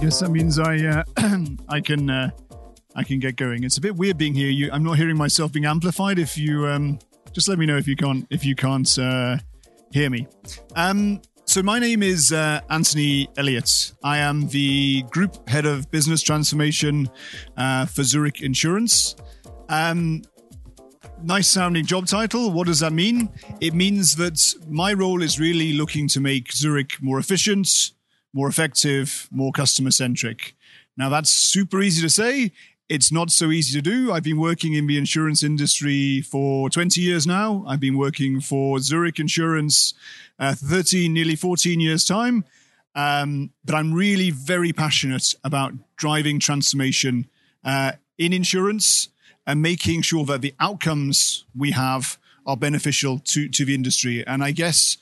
guess that means I uh, I can uh, I can get going. It's a bit weird being here. You, I'm not hearing myself being amplified. If you um, just let me know if you can't if you can't uh, hear me. Um, so my name is uh, Anthony Elliott. I am the group head of business transformation uh, for Zurich Insurance. Um, nice sounding job title. What does that mean? It means that my role is really looking to make Zurich more efficient, more effective, more customer centric. Now that's super easy to say. It's not so easy to do. I've been working in the insurance industry for 20 years now. I've been working for Zurich Insurance uh, 13, nearly 14 years' time. Um, but I'm really very passionate about driving transformation uh, in insurance and making sure that the outcomes we have are beneficial to, to the industry. And I guess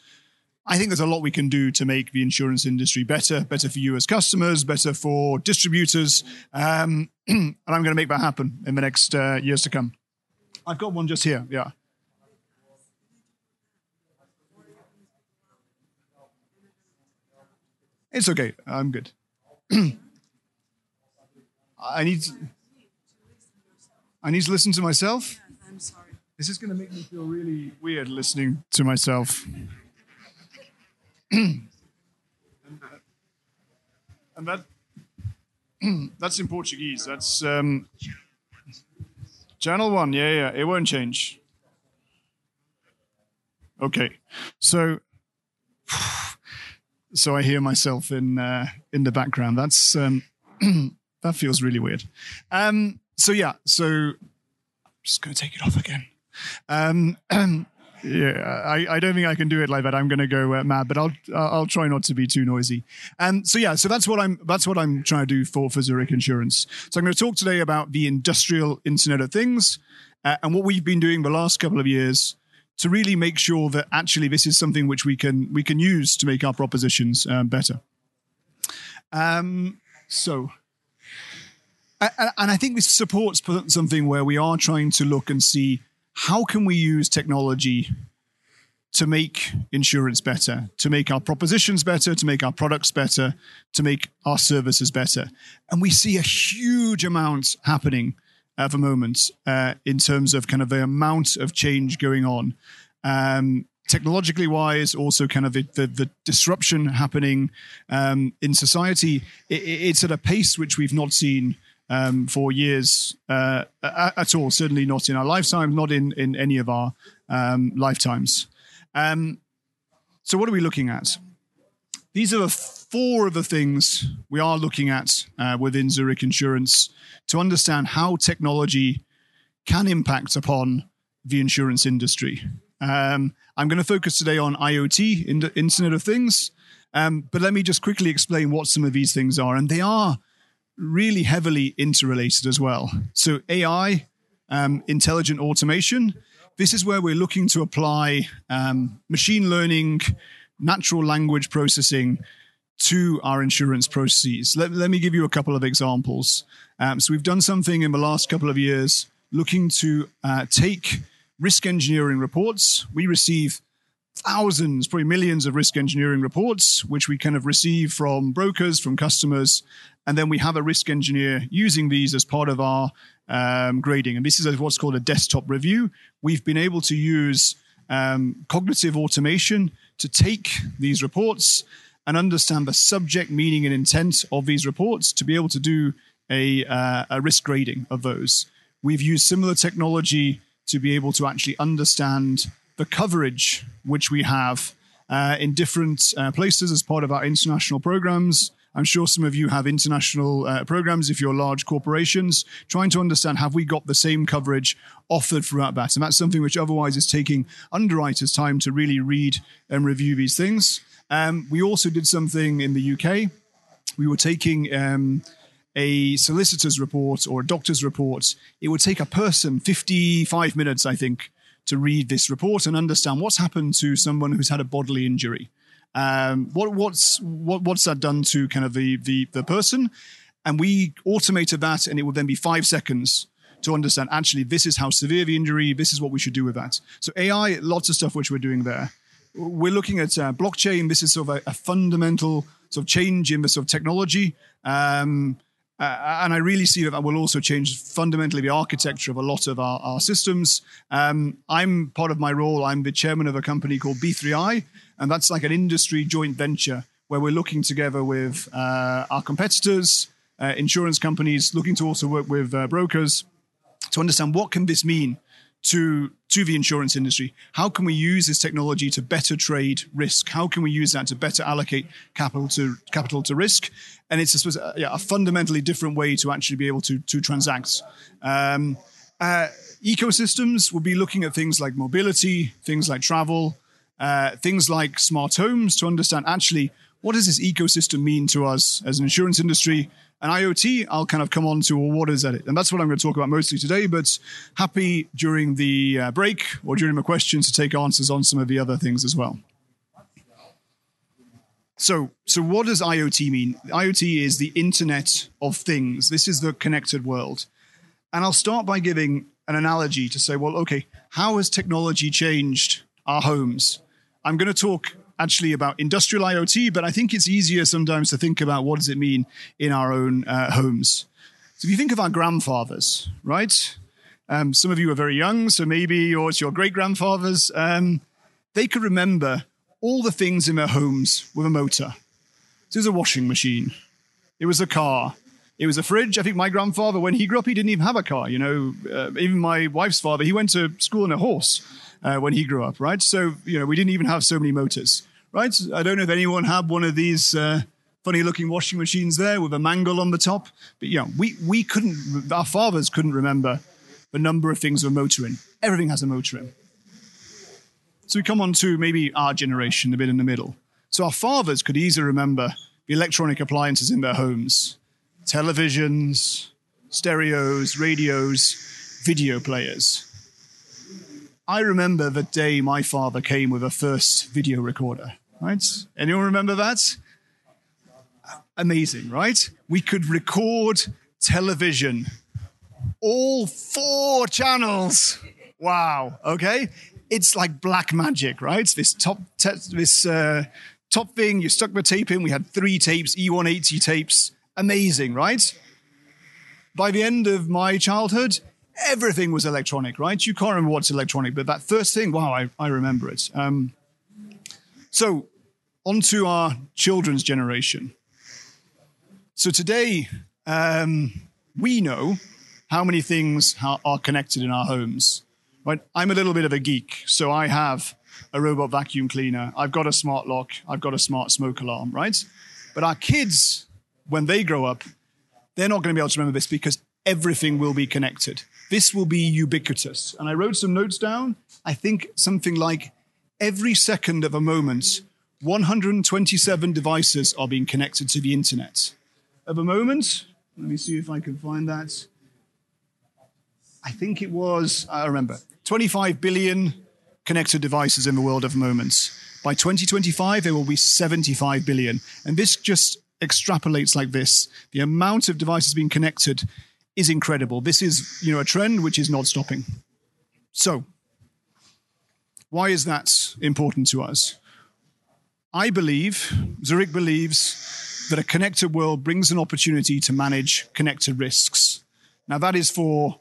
I think there's a lot we can do to make the insurance industry better, better for you as customers, better for distributors. Um, and I'm going to make that happen in the next uh, years to come. I've got one just here. Yeah. It's okay. I'm good. I need. To, I need to listen to myself. I'm sorry. This is going to make me feel really weird listening to myself. And that that's in Portuguese. That's um, channel one. Yeah, yeah. It won't change. Okay, so so I hear myself in uh, in the background. That's um, that feels really weird. Um, so yeah, so I'm just to take it off again. Um, yeah, I, I don't think I can do it like that. I'm going to go uh, mad, but I'll I'll try not to be too noisy. Um, so yeah, so that's what I'm that's what I'm trying to do for for Zurich Insurance. So I'm going to talk today about the industrial Internet of Things uh, and what we've been doing the last couple of years to really make sure that actually this is something which we can we can use to make our propositions um, better. Um, so and I think this supports something where we are trying to look and see how can we use technology to make insurance better, to make our propositions better, to make our products better, to make our services better. And we see a huge amount happening at the moment uh, in terms of kind of the amount of change going on. Um, technologically wise, also kind of the, the, the disruption happening um, in society. It, it's at a pace which we've not seen um, for years uh, at all. Certainly not in our lifetimes, not in in any of our um, lifetimes. Um, so, what are we looking at? These are the four of the things we are looking at uh, within Zurich Insurance to understand how technology can impact upon the insurance industry. Um, I'm going to focus today on IoT, Internet of Things, um, but let me just quickly explain what some of these things are. And they are really heavily interrelated as well. So AI, um, intelligent automation. This is where we're looking to apply um, machine learning, natural language processing to our insurance processes. Let, let me give you a couple of examples. Um, so we've done something in the last couple of years looking to uh, take risk engineering reports. We receive thousands, probably millions of risk engineering reports, which we kind of receive from brokers, from customers, and then we have a risk engineer using these as part of our um, grading. And this is what's called a desktop review. We've been able to use um, cognitive automation to take these reports and understand the subject, meaning, and intent of these reports to be able to do a, uh, a risk grading of those. We've used similar technology to be able to actually understand the coverage which we have uh, in different uh, places as part of our international programs. I'm sure some of you have international uh, programs if you're large corporations, trying to understand have we got the same coverage offered throughout that? And that's something which otherwise is taking underwriters time to really read and review these things. Um, we also did something in the UK. We were taking um, a solicitor's report or a doctor's report. It would take a person 55 minutes, I think, to read this report and understand what's happened to someone who's had a bodily injury. Um, what, what's what, what's that done to kind of the, the the person? And we automated that, and it would then be five seconds to understand. Actually, this is how severe the injury. This is what we should do with that. So AI, lots of stuff which we're doing there. We're looking at uh, blockchain. This is sort of a, a fundamental sort of change in the sort of technology. Um, uh, and I really see that that will also change fundamentally the architecture of a lot of our, our systems. Um, I'm part of my role, I'm the chairman of a company called B3I, and that's like an industry joint venture where we're looking together with uh, our competitors, uh, insurance companies, looking to also work with uh, brokers to understand what can this mean to to the insurance industry. How can we use this technology to better trade risk? How can we use that to better allocate capital to capital to risk? And it's a, yeah, a fundamentally different way to actually be able to to transact. Um, uh, ecosystems will be looking at things like mobility, things like travel, uh, things like smart homes to understand actually what does this ecosystem mean to us as an insurance industry and IoT, I'll kind of come on to well, what is that? And that's what I'm going to talk about mostly today, but happy during the uh, break or during my questions to take answers on some of the other things as well. So, so what does IoT mean? IoT is the Internet of Things. This is the connected world. And I'll start by giving an analogy to say, well, okay, how has technology changed our homes? I'm going to talk actually about industrial IoT, but I think it's easier sometimes to think about what does it mean in our own uh, homes. So if you think of our grandfathers, right? Um, some of you are very young, so maybe or it's your great grandfathers. Um, they could remember all the things in their homes with a motor. So it was a washing machine. It was a car. It was a fridge. I think my grandfather, when he grew up, he didn't even have a car. You know, uh, even my wife's father, he went to school in a horse uh, when he grew up, right? So, you know, we didn't even have so many motors, right? I don't know if anyone had one of these uh, funny looking washing machines there with a mangle on the top, but, you know, we, we couldn't, our fathers couldn't remember the number of things with a motor in. Everything has a motor in. So we come on to maybe our generation, a bit in the middle. So our fathers could easily remember the electronic appliances in their homes televisions, stereos, radios, video players. I remember the day my father came with a first video recorder, right? Anyone remember that? Amazing, right? We could record television, all four channels. Wow, okay? It's like black magic, right? This top, te- this uh, top thing, you stuck the tape in. We had three tapes, E180 tapes. Amazing, right? By the end of my childhood, everything was electronic, right? You can't remember what's electronic, but that first thing, wow, I, I remember it. Um, so, on to our children's generation. So, today, um, we know how many things are connected in our homes. Right? I'm a little bit of a geek, so I have a robot vacuum cleaner, I've got a smart lock, I've got a smart smoke alarm, right? But our kids, when they grow up, they're not going to be able to remember this because everything will be connected. This will be ubiquitous. And I wrote some notes down. I think something like every second of a moment, 127 devices are being connected to the internet. Of a moment, let me see if I can find that. I think it was, I remember, 25 billion connected devices in the world of moments. By 2025, there will be 75 billion. And this just extrapolates like this. The amount of devices being connected is incredible. This is, you know, a trend which is not stopping. So, why is that important to us? I believe, Zurich believes, that a connected world brings an opportunity to manage connected risks. Now, that is for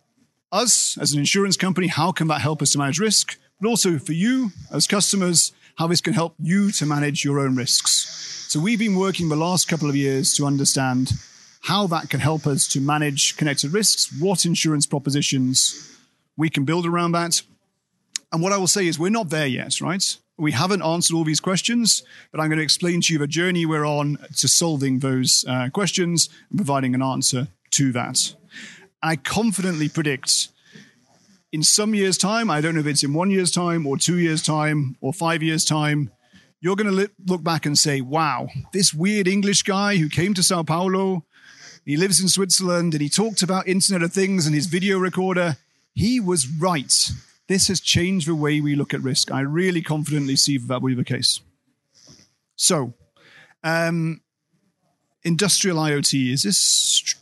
us as an insurance company. How can that help us to manage risk? But also for you as customers, how this can help you to manage your own risks. So, we've been working the last couple of years to understand how that can help us to manage connected risks, what insurance propositions we can build around that. And what I will say is, we're not there yet, right? We haven't answered all these questions, but I'm going to explain to you the journey we're on to solving those uh, questions and providing an answer to that. I confidently predict in some years' time, I don't know if it's in one year's time or two years' time or five years' time, you're going to look back and say, wow, this weird English guy who came to Sao Paulo he lives in Switzerland and he talked about Internet of Things and his video recorder. He was right. This has changed the way we look at risk. I really confidently see that will be the case. So, um, industrial IoT is this?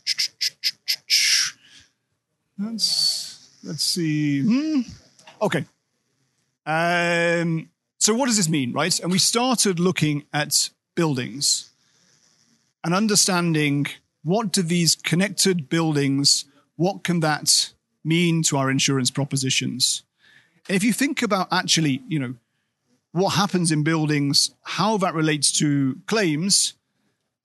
Let's let's see. Hmm. Okay. Um, so what does this mean, right? And we started looking at buildings and understanding what do these connected buildings, what can that mean to our insurance propositions? If you think about actually, you know, what happens in buildings, how that relates to claims,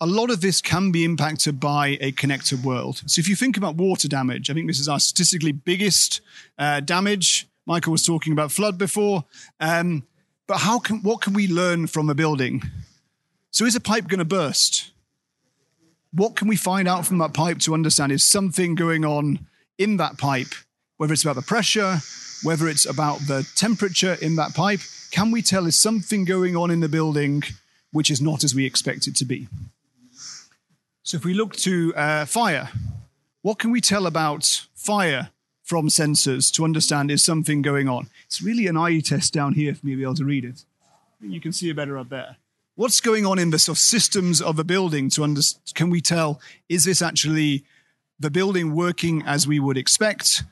a lot of this can be impacted by a connected world. So if you think about water damage, I think this is our statistically biggest uh, damage. Michael was talking about flood before. Um, but how can what can we learn from a building? So is a pipe going to burst? What can we find out from that pipe to understand is something going on in that pipe, whether it's about the pressure, whether it's about the temperature in that pipe? Can we tell is something going on in the building which is not as we expect it to be? So if we look to uh, fire, what can we tell about fire from sensors to understand is something going on? It's really an eye test down here for me to be able to read it. You can see it better up there. What's going on in the sort of systems of a building to understand? Can we tell, is this actually the building working as we would expect?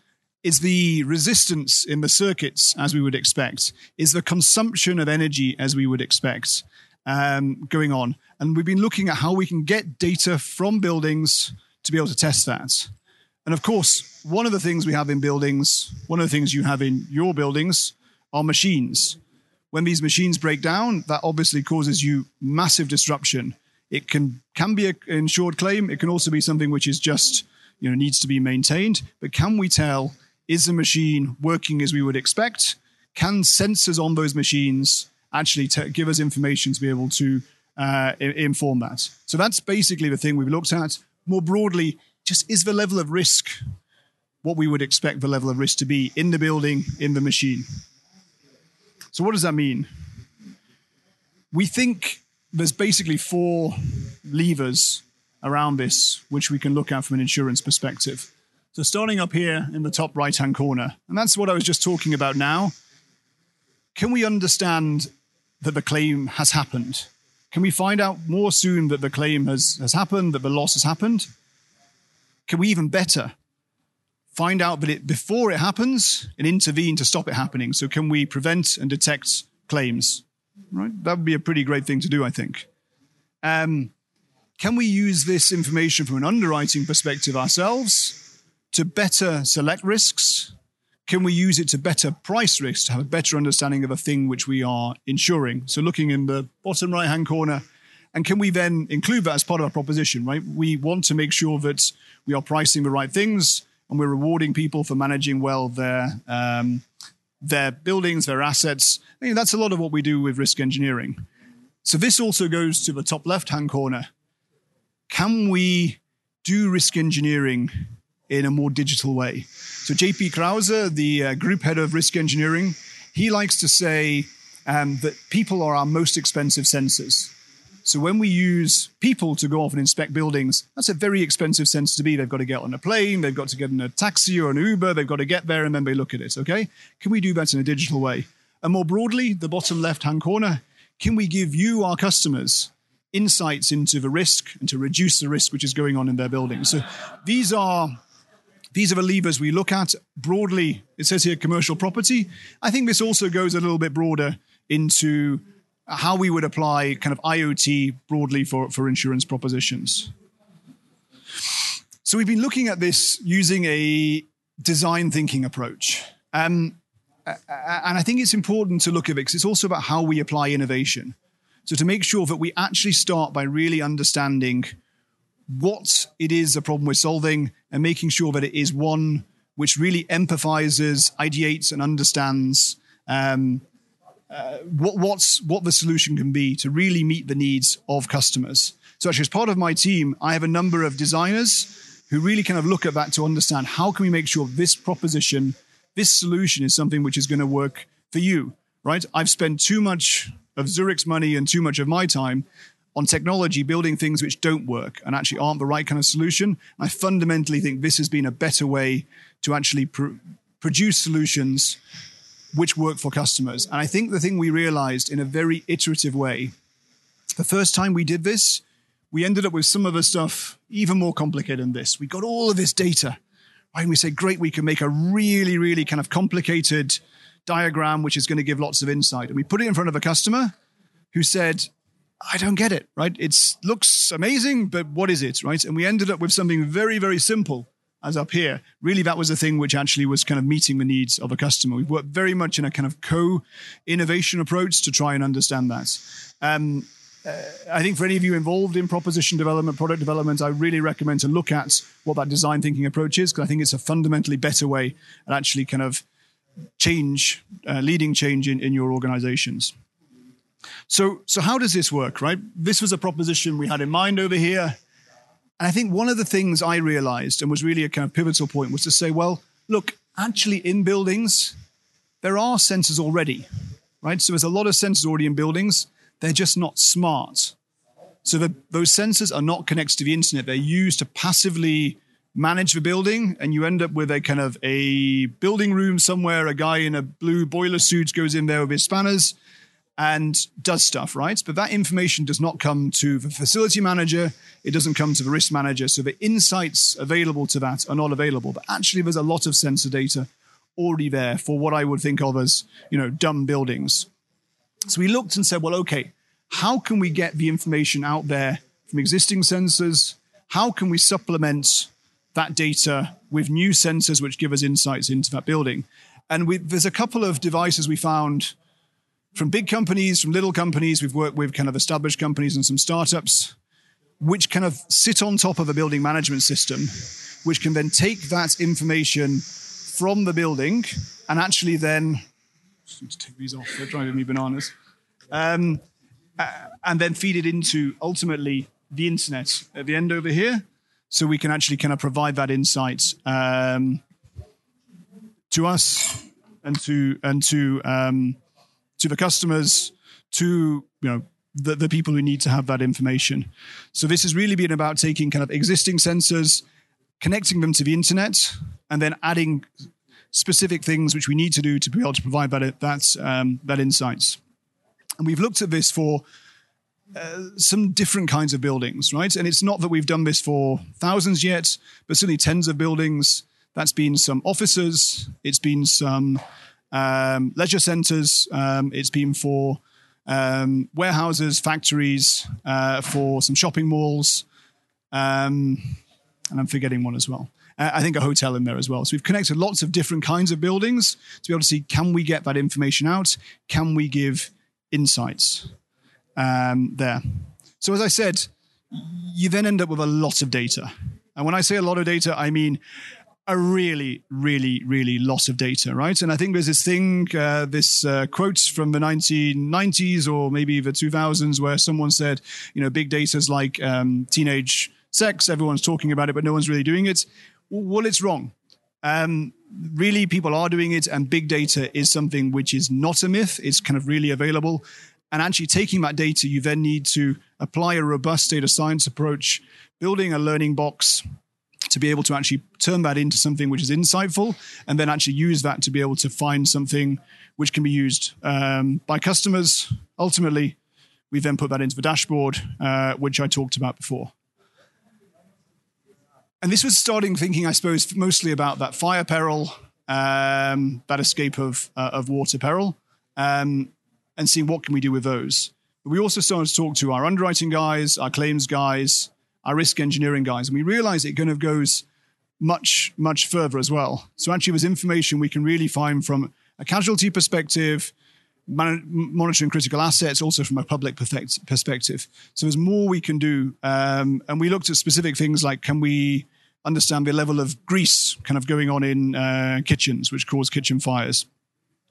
Is the resistance in the circuits as we would expect? Is the consumption of energy as we would expect um, going on? And we've been looking at how we can get data from buildings to be able to test that. And of course, one of the things we have in buildings, one of the things you have in your buildings are machines. When these machines break down, that obviously causes you massive disruption. It can can be an insured claim. It can also be something which is just you know needs to be maintained. But can we tell is the machine working as we would expect? Can sensors on those machines actually t- give us information to be able to uh, inform that. So that's basically the thing we've looked at. More broadly, just is the level of risk what we would expect the level of risk to be in the building, in the machine. So, what does that mean? We think there's basically four levers around this which we can look at from an insurance perspective. So, starting up here in the top right hand corner, and that's what I was just talking about now. Can we understand that the claim has happened? Can we find out more soon that the claim has, has happened, that the loss has happened? Can we even better find out that it before it happens and intervene to stop it happening? So can we prevent and detect claims? Right? That would be a pretty great thing to do, I think. Um, can we use this information from an underwriting perspective ourselves to better select risks can we use it to better price risks, to have a better understanding of a thing which we are insuring? So looking in the bottom right hand corner, and can we then include that as part of our proposition, right? We want to make sure that we are pricing the right things and we're rewarding people for managing well their um, their buildings, their assets. I mean, that's a lot of what we do with risk engineering. So this also goes to the top left hand corner. Can we do risk engineering in a more digital way. So JP Krause, the uh, group head of risk engineering, he likes to say um, that people are our most expensive sensors. So when we use people to go off and inspect buildings, that's a very expensive sensor to be. They've got to get on a plane, they've got to get in a taxi or an Uber, they've got to get there and then they look at it. Okay, can we do that in a digital way? And more broadly, the bottom left-hand corner, can we give you, our customers, insights into the risk and to reduce the risk which is going on in their buildings? So these are these are the levers we look at broadly. It says here commercial property. I think this also goes a little bit broader into how we would apply kind of IoT broadly for, for insurance propositions. So we've been looking at this using a design thinking approach. Um, and I think it's important to look at it because it's also about how we apply innovation. So to make sure that we actually start by really understanding what it is a problem we're solving and making sure that it is one which really empathizes, ideates, and understands um, uh, what, what's what the solution can be to really meet the needs of customers. So, actually, as part of my team, I have a number of designers who really kind of look at that to understand how can we make sure this proposition, this solution, is something which is going to work for you. Right? I've spent too much of Zurich's money and too much of my time on technology building things which don't work and actually aren't the right kind of solution. I fundamentally think this has been a better way to actually pr- produce solutions which work for customers. And I think the thing we realized in a very iterative way, the first time we did this, we ended up with some of the stuff even more complicated than this. We got all of this data, right? And we said, great, we can make a really, really kind of complicated diagram which is going to give lots of insight. And we put it in front of a customer who said, I don't get it, right? It looks amazing, but what is it, right? And we ended up with something very, very simple as up here. Really, that was the thing which actually was kind of meeting the needs of a customer. We've worked very much in a kind of co-innovation approach to try and understand that. Um, uh, I think for any of you involved in proposition development, product development, I really recommend to look at what that design thinking approach is because I think it's a fundamentally better way at actually kind of change, uh, leading change in, in your organizations. So, so how does this work, right? This was a proposition we had in mind over here. And I think one of the things I realized and was really a kind of pivotal point was to say, well, look, actually in buildings, there are sensors already, right? So there's a lot of sensors already in buildings. They're just not smart. So the, those sensors are not connected to the internet. They're used to passively manage the building, and you end up with a kind of a building room somewhere. A guy in a blue boiler suit goes in there with his spanners and does stuff, right? But that information does not come to the facility manager. It doesn't come to the risk manager. So the insights available to that are not available. But actually, there's a lot of sensor data already there for what I would think of as, you know, dumb buildings. So we looked and said, well, okay, how can we get the information out there from existing sensors? How can we supplement that data with new sensors which give us insights into that building? And we, there's a couple of devices we found from big companies, from little companies. We've worked with kind of established companies and some startups, which kind of sit on top of a building management system, which can then take that information from the building and actually then take these off. They're driving me bananas. Um, uh, and then feed it into ultimately the internet at the end over here, so we can actually kind of provide that insight um, to us and to and to um, to the customers, to you know the, the people who need to have that information. So this has really been about taking kind of existing sensors, connecting them to the internet, and then adding specific things which we need to do to be able to provide that that um, that insights. And we've looked at this for uh, some different kinds of buildings, right? And it's not that we've done this for thousands yet, but certainly tens of buildings. That's been some offices. It's been some um, leisure centers. Um, it's been for um, warehouses, factories, uh, for some shopping malls. Um, and I'm forgetting one as well. Uh, I think a hotel in there as well. So we've connected lots of different kinds of buildings to be able to see can we get that information out? Can we give insights um, there? So as I said, you then end up with a lot of data. And when I say a lot of data, I mean a really, really, really lot of data, right? And I think there's this thing, uh, this uh, quote from the 1990s or maybe the 2000s where someone said, you know, big data is like um, teenage sex. Everyone's talking about it, but no one's really doing it. Well, it's wrong. Um, really, people are doing it, and big data is something which is not a myth. It's kind of really available. And actually, taking that data, you then need to apply a robust data science approach, building a learning box, to be able to actually turn that into something which is insightful and then actually use that to be able to find something which can be used um, by customers. Ultimately, we then put that into the dashboard, uh, which I talked about before. And this was starting thinking, I suppose, mostly about that fire peril, um, that escape of, uh, of water peril, um, and seeing what can we do with those. But we also started to talk to our underwriting guys, our claims guys, our risk engineering guys, and we realize it kind of goes much, much further as well. So actually, there's information we can really find from a casualty perspective, man- monitoring critical assets, also from a public perspective. So there's more we can do. Um, and we looked at specific things like can we understand the level of grease kind of going on in uh, kitchens, which cause kitchen fires?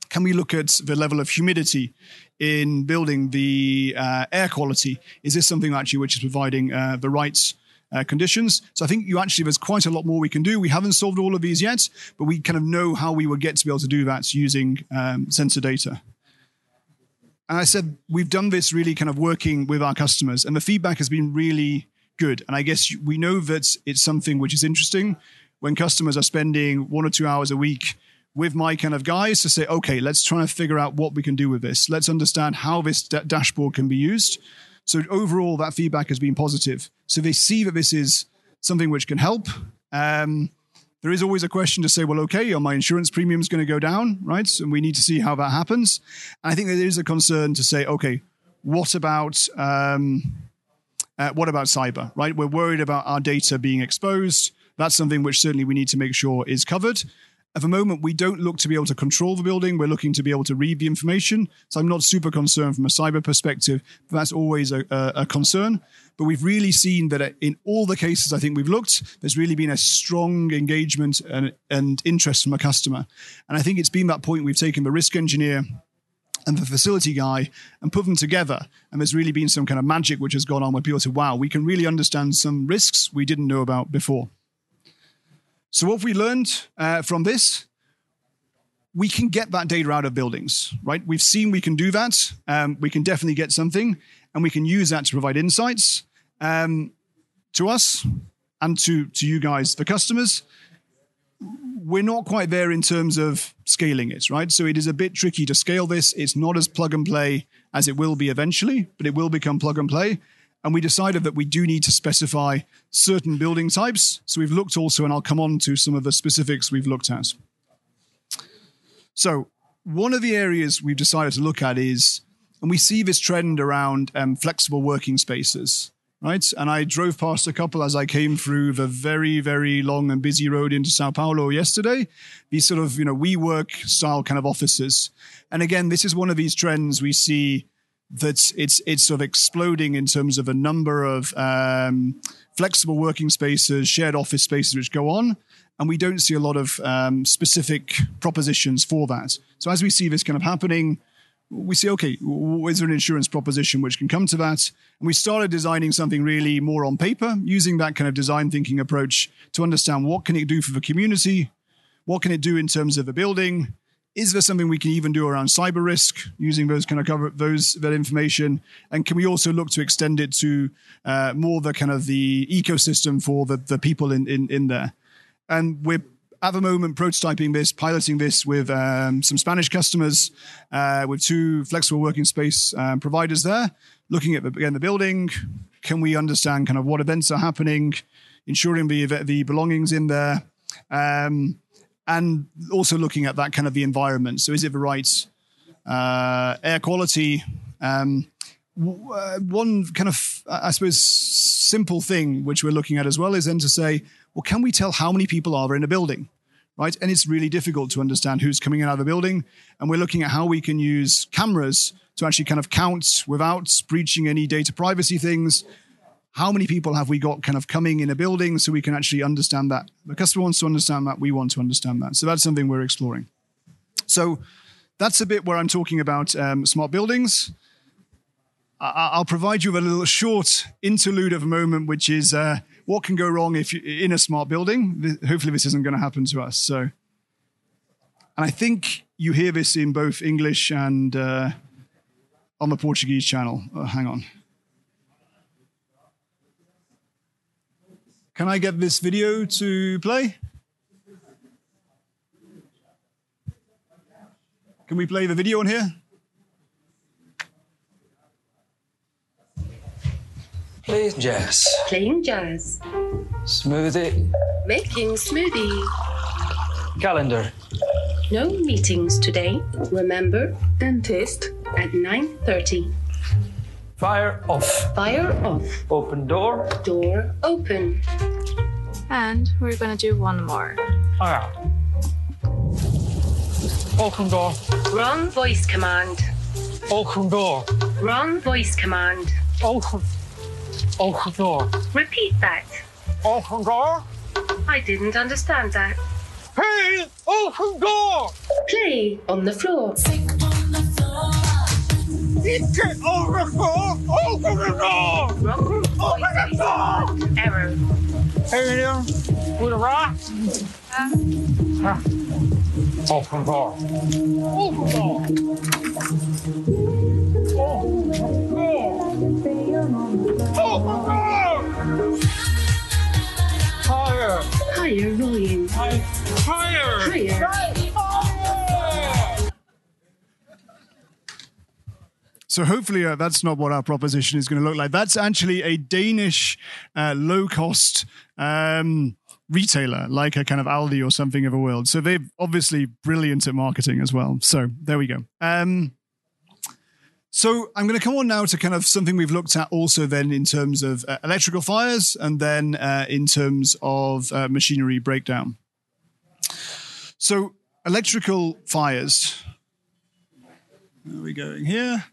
Can we look at the level of humidity in building the uh, air quality? Is this something actually which is providing uh, the right uh, conditions? So I think you actually there's quite a lot more we can do. We haven't solved all of these yet, but we kind of know how we would get to be able to do that using um, sensor data. And I said we've done this really kind of working with our customers, and the feedback has been really good. And I guess we know that it's something which is interesting when customers are spending one or two hours a week with my kind of guys to say, okay, let's try and figure out what we can do with this. Let's understand how this d- dashboard can be used. So overall, that feedback has been positive. So they see that this is something which can help. Um, there is always a question to say, well, okay, are my insurance premiums going to go down, right? And we need to see how that happens. And I think there is a concern to say, okay, what about um, uh, what about cyber? Right, we're worried about our data being exposed. That's something which certainly we need to make sure is covered. At the moment, we don't look to be able to control the building. We're looking to be able to read the information. So I'm not super concerned from a cyber perspective. That's always a, a, a concern. But we've really seen that in all the cases I think we've looked, there's really been a strong engagement and, and interest from a customer. And I think it's been that point we've taken the risk engineer and the facility guy and put them together. And there's really been some kind of magic which has gone on where people say, wow, we can really understand some risks we didn't know about before. So what we learned uh, from this, we can get that data out of buildings, right? We've seen we can do that. Um, we can definitely get something, and we can use that to provide insights um, to us and to to you guys, the customers. We're not quite there in terms of scaling it, right? So it is a bit tricky to scale this. It's not as plug and play as it will be eventually, but it will become plug and play. And we decided that we do need to specify certain building types. So we've looked also, and I'll come on to some of the specifics we've looked at. So one of the areas we've decided to look at is, and we see this trend around um, flexible working spaces, right? And I drove past a couple as I came through the very, very long and busy road into Sao Paulo yesterday. These sort of, you know, WeWork style kind of offices. And again, this is one of these trends we see that it's it's sort of exploding in terms of a number of um, flexible working spaces, shared office spaces which go on, and we don't see a lot of um, specific propositions for that. So as we see this kind of happening, we see okay, is there an insurance proposition which can come to that? And we started designing something really more on paper, using that kind of design thinking approach to understand what can it do for the community, what can it do in terms of a building is there something we can even do around cyber risk using those kind of cover those that information? And can we also look to extend it to uh, more the kind of the ecosystem for the, the people in, in, in there? And we're at the moment prototyping this, piloting this with um, some Spanish customers, uh, with two flexible working space um, providers there, looking at the, again the building. Can we understand kind of what events are happening, ensuring the the belongings in there? Um, and also looking at that kind of the environment. So is it the right uh, air quality? Um, uh, one kind of, I suppose, simple thing which we're looking at as well is then to say, well, can we tell how many people are in a building? Right. And it's really difficult to understand who's coming out of the building. And we're looking at how we can use cameras to actually kind of count without breaching any data privacy things how many people have we got kind of coming in a building so we can actually understand that? The customer wants to understand that we want to understand that. So that's something we're exploring. So that's a bit where i'm talking about um, smart buildings. I- will provide you with a little short interlude of a moment which is uh, what can go wrong if you're in a smart building? Hopefully this isn't going to happen to us so. And i think you hear this in both english and uh, on the portuguese channel. Oh, hang on Can I get this video to play? Can we play the video on here? Playing jazz. Playing jazz. Smoothie. Making smoothie. Calendar. No meetings today. Remember, dentist at 9:30. Fire off. Fire off. Open door. Door open. And we're gonna do one more. Oh yeah. Open door. Wrong voice command. Open door. Wrong voice command. Open. Open door. Repeat that. Open door. I didn't understand that. Hey, open door. Play on the floor. Get With a rock. Huh. Open door. Open door. Open door. Open door. Higher. Higher volume. Higher. Higher. Higher. So hopefully uh, that's not what our proposition is going to look like. That's actually a Danish uh, low cost um, retailer, like a kind of Aldi or something of a world. So they're obviously brilliant at marketing as well. So there we go. Um, So I'm going to come on now to kind of something we've looked at also then in terms of uh, electrical fires and then uh, in terms of uh, machinery breakdown. So electrical fires. Where are we going here?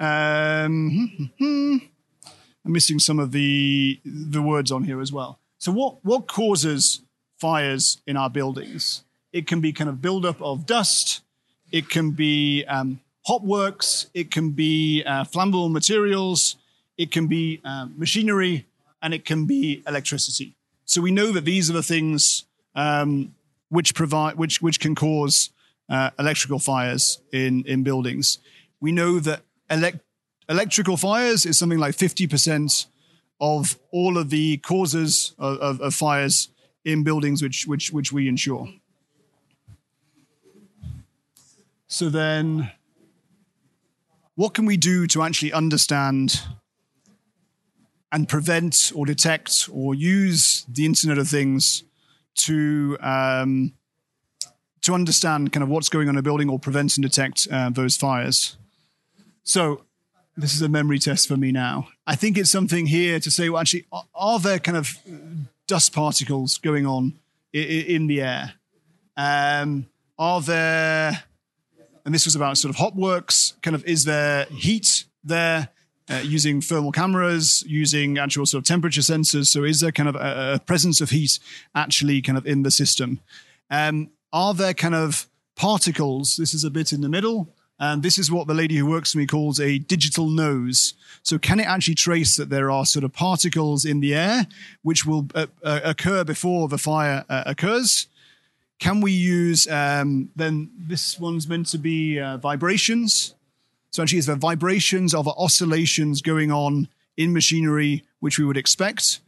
Um, I'm missing some of the the words on here as well. So what what causes fires in our buildings? It can be kind of buildup of dust. It can be um, hot works. It can be uh, flammable materials. It can be uh, machinery, and it can be electricity. So we know that these are the things um, which provide which which can cause uh, electrical fires in in buildings. We know that elect- electrical fires is something like fifty percent of all of the causes of, of, of fires in buildings which which which we insure. So then, what can we do to actually understand and prevent or detect or use the Internet of Things to um, to understand kind of what's going on in a building or prevent and detect uh, those fires? So this is a memory test for me now. I think it's something here to say, well, actually, are, are there kind of dust particles going on in, in the air? Um, are there, and this was about sort of hot works, kind of, is there heat there? Uh, using thermal cameras, using actual sort of temperature sensors. So, is there kind of a, a presence of heat actually kind of in the system? Um, are there kind of particles? This is a bit in the middle. And this is what the lady who works for me calls a digital nose. So, can it actually trace that there are sort of particles in the air which will uh, uh, occur before the fire uh, occurs? Can we use um, then this one's meant to be uh, vibrations? So, actually, is there vibrations of oscillations going on in machinery which we would expect?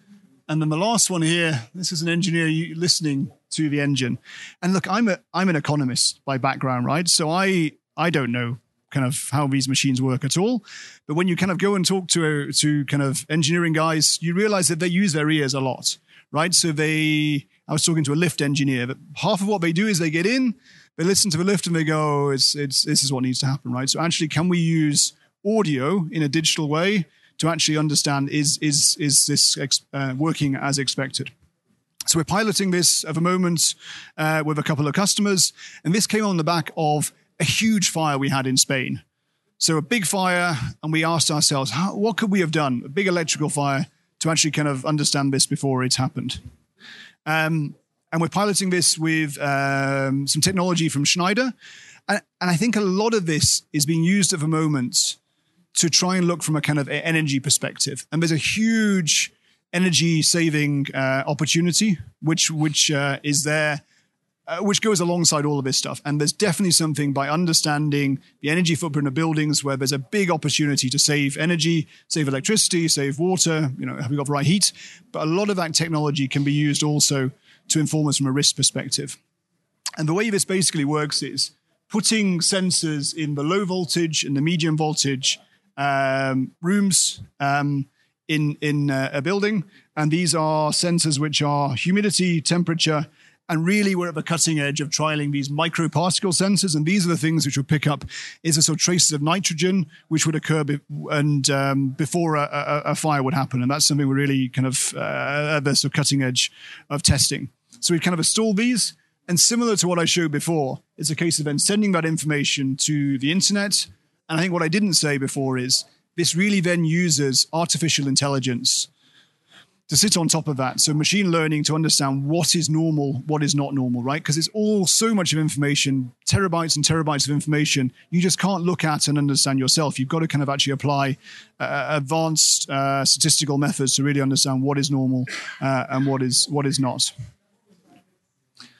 And then the last one here, this is an engineer listening to the engine. And look, I'm a I'm an economist by background, right? So I I don't know kind of how these machines work at all. But when you kind of go and talk to to kind of engineering guys, you realize that they use their ears a lot, right? So they I was talking to a lift engineer, but half of what they do is they get in, they listen to the lift and they go, oh, it's it's this is what needs to happen, right? So actually, can we use audio in a digital way to actually understand is is is this uh, working as expected? So we're piloting this at the moment uh, with a couple of customers, and this came on the back of a huge fire we had in Spain. So a big fire, and we asked ourselves, how, what could we have done? A big electrical fire to actually kind of understand this before it happened. Um, and we're piloting this with um, some technology from Schneider. And, and, I think a lot of this is being used at the moment to try and look from a kind of energy perspective. And there's a huge energy saving uh, opportunity, which which uh, is there. Uh, which goes alongside all of this stuff. And there's definitely something by understanding the energy footprint of buildings where there's a big opportunity to save energy, save electricity, save water, you know, have we got the right heat? But a lot of that technology can be used also to inform us from a risk perspective. And the way this basically works is putting sensors in the low voltage and the medium voltage um, rooms um, in in uh, a building, and these are sensors which are humidity, temperature, and really we're at the cutting edge of trialing these microparticle sensors, and these are the things which will pick up is the sort of traces of nitrogen which would occur be- and um, before a, a, a, fire would happen, and that's something we're really kind of uh, at the sort of cutting edge of testing. So we've kind of installed these. And similar to what I showed before, it's a case of then sending that information to the internet. And I think what I didn't say before is this really then uses artificial intelligence to sit on top of that. So machine learning to understand what is normal, what is not normal, right? Because it's all so much of information, terabytes and terabytes of information. You just can't look at and understand yourself. You've got to kind of actually apply uh, advanced uh, statistical methods to really understand what is normal uh, and what is what is not.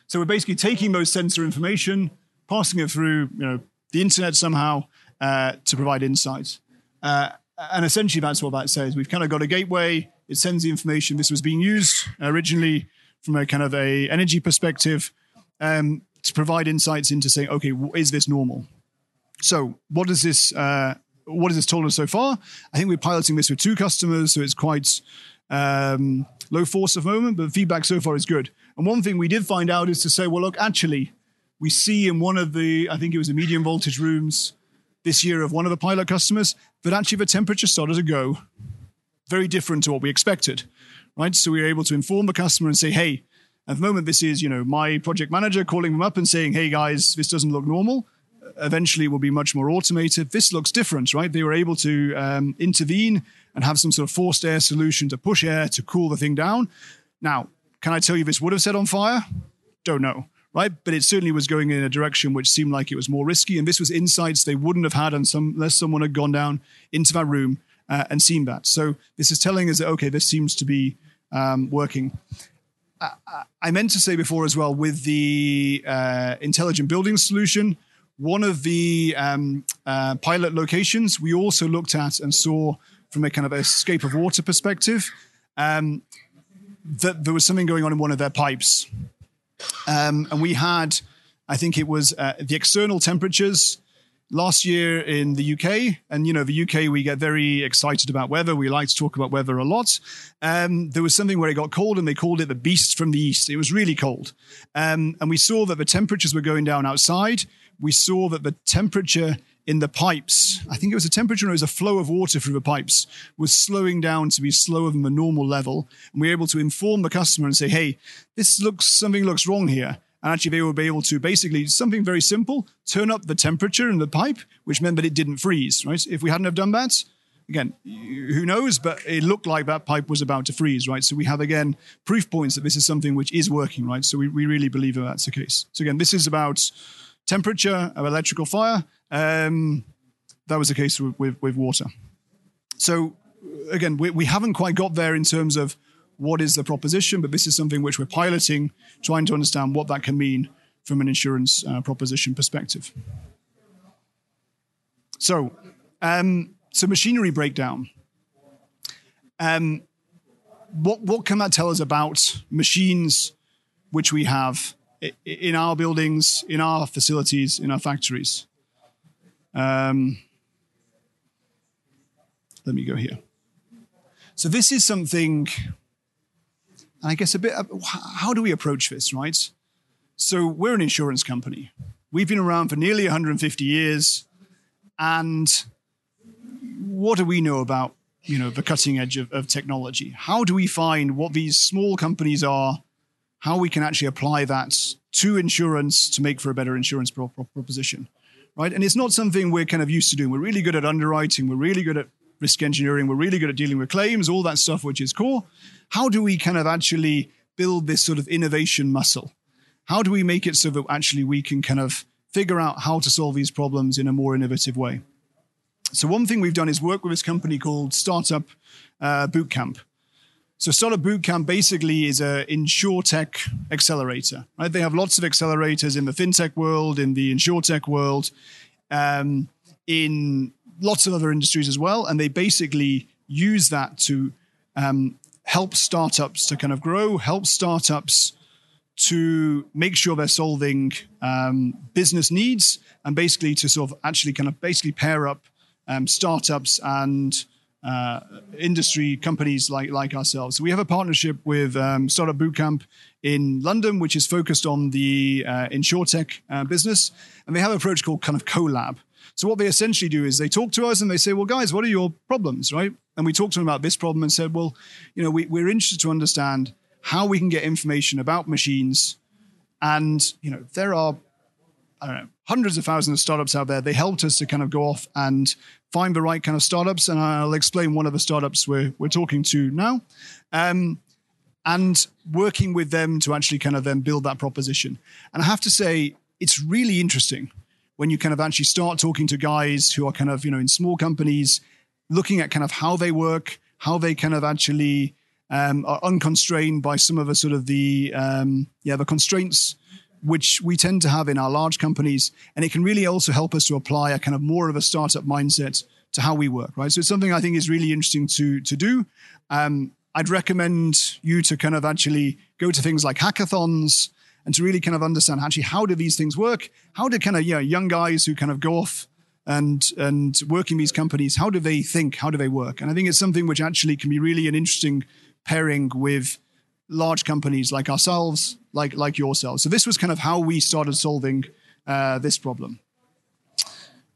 So we're basically taking those sensor information, passing it through, you know, the internet somehow uh, to provide insights. Uh, and essentially, that's what that says. We've kind of got a gateway. It sends the information. This was being used originally from a kind of a energy perspective um, to provide insights into saying, okay, is this normal? So, what does this uh, what has this told us so far? I think we're piloting this with two customers, so it's quite um, low force at the moment, but feedback so far is good. And one thing we did find out is to say, well, look, actually, we see in one of the, I think it was the medium voltage rooms, this year of one of the pilot customers that actually the temperature started to go very different to what we expected, right? So we were able to inform the customer and say, hey, at the moment, this is, you know, my project manager calling them up and saying, hey guys, this doesn't look normal. Eventually, it will be much more automated. This looks different, right? They were able to um, intervene and have some sort of forced air solution to push air to cool the thing down. Now, can I tell you this would have set on fire? Don't know, right? But it certainly was going in a direction which seemed like it was more risky. And this was insights they wouldn't have had unless someone had gone down into that room uh, and seen that. So this is telling us that, okay, this seems to be um, working. I meant to say before as well with the uh, intelligent building solution, one of the um, uh, pilot locations we also looked at and saw from a kind of escape of water perspective um, that there was something going on in one of their pipes. Um, and we had, I think it was uh, the external temperatures last year in the UK, and you know, the UK, we get very excited about weather. We like to talk about weather a lot. Um, there was something where it got cold, and they called it the beast from the east. It was really cold. Um, and we saw that the temperatures were going down outside. We saw that the temperature in the pipes, I think it was a temperature, it was a flow of water through the pipes, was slowing down to be slower than the normal level. And we were able to inform the customer and say, hey, this looks, something looks wrong here. And actually, they be able to basically something very simple turn up the temperature in the pipe, which meant that it didn't freeze, right? If we hadn't have done that, again, who knows, but it looked like that pipe was about to freeze, right? So we have, again, proof points that this is something which is working, right? So we, we really believe that that's the case. So again, this is about temperature of electrical fire. Um, that was the case with, with, with water. So again, we, we haven't quite got there in terms of what is the proposition, but this is something which we're piloting, trying to understand what that can mean from an insurance uh, proposition perspective. So, um, so machinery breakdown. Um, what what can that tell us about machines which we have in our buildings, in our facilities, in our factories? Um, let me go here. So this is something and I guess a bit, how do we approach this, right? So we're an insurance company. We've been around for nearly 150 years. And what do we know about, you know, the cutting edge of, of technology? How do we find what these small companies are, how we can actually apply that to insurance to make for a better insurance proposition, right? And it's not something we're kind of used to doing. We're really good at underwriting. We're really good at risk engineering. We're really good at dealing with claims, all that stuff, which is core. How do we kind of actually build this sort of innovation muscle? How do we make it so that actually we can kind of figure out how to solve these problems in a more innovative way? So one thing we've done is work with this company called Startup uh, Bootcamp. So Startup Bootcamp basically is a insurtech accelerator. Right? They have lots of accelerators in the fintech world, in the insurtech world, um, in lots of other industries as well, and they basically use that to um, help startups to kind of grow, help startups to make sure they're solving um, business needs, and basically to sort of actually kind of basically pair up um, startups and uh, industry companies like like ourselves. So we have a partnership with um, Startup Bootcamp in London, which is focused on the uh, insurtech uh, business, and they have an approach called kind of CoLab. So what they essentially do is they talk to us and they say, well, guys, what are your problems, right? And we talked to them about this problem and said, well, you know, we, we're interested to understand how we can get information about machines. And, you know, there are, I don't know, hundreds of thousands of startups out there. They helped us to kind of go off and find the right kind of startups. And I'll explain one of the startups we're, we're talking to now. Um, and working with them to actually kind of then build that proposition. And I have to say, it's really interesting when you kind of actually start talking to guys who are kind of, you know, in small companies, looking at kind of how they work, how they kind of actually um, are unconstrained by some of the sort of the, um, yeah, the constraints which we tend to have in our large companies. And it can really also help us to apply a kind of more of a startup mindset to how we work, right? So it's something I think is really interesting to, to do. Um, I'd recommend you to kind of actually go to things like hackathons, and to really kind of understand actually how do these things work? How do kind of you know young guys who kind of go off and and work in these companies, how do they think? How do they work? And I think it's something which actually can be really an interesting pairing with large companies like ourselves, like like yourselves. So this was kind of how we started solving uh, this problem.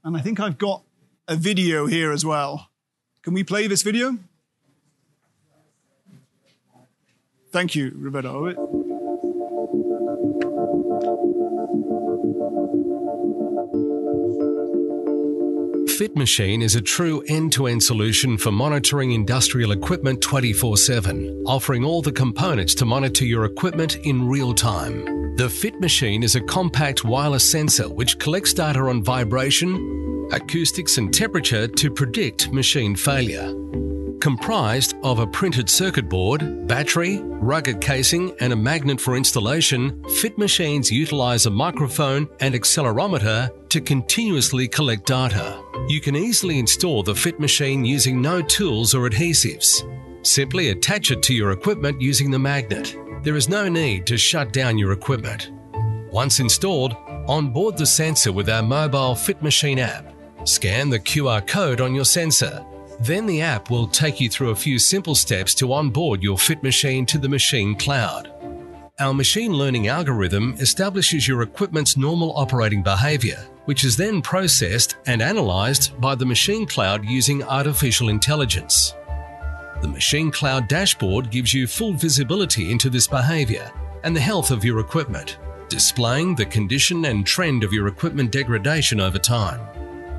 And I think I've got a video here as well. Can we play this video? Thank you, Roberto. Fit Machine is a true end to end solution for monitoring industrial equipment 24 7, offering all the components to monitor your equipment in real time. The Fit Machine is a compact wireless sensor which collects data on vibration, acoustics, and temperature to predict machine failure. Comprised of a printed circuit board, battery, rugged casing, and a magnet for installation, Fit machines utilize a microphone and accelerometer to continuously collect data. You can easily install the Fit machine using no tools or adhesives. Simply attach it to your equipment using the magnet. There is no need to shut down your equipment. Once installed, onboard the sensor with our mobile Fit Machine app. Scan the QR code on your sensor then the app will take you through a few simple steps to onboard your Fit machine to the machine cloud. Our machine learning algorithm establishes your equipment's normal operating behavior, which is then processed and analyzed by the machine cloud using artificial intelligence. The machine cloud dashboard gives you full visibility into this behavior and the health of your equipment, displaying the condition and trend of your equipment degradation over time.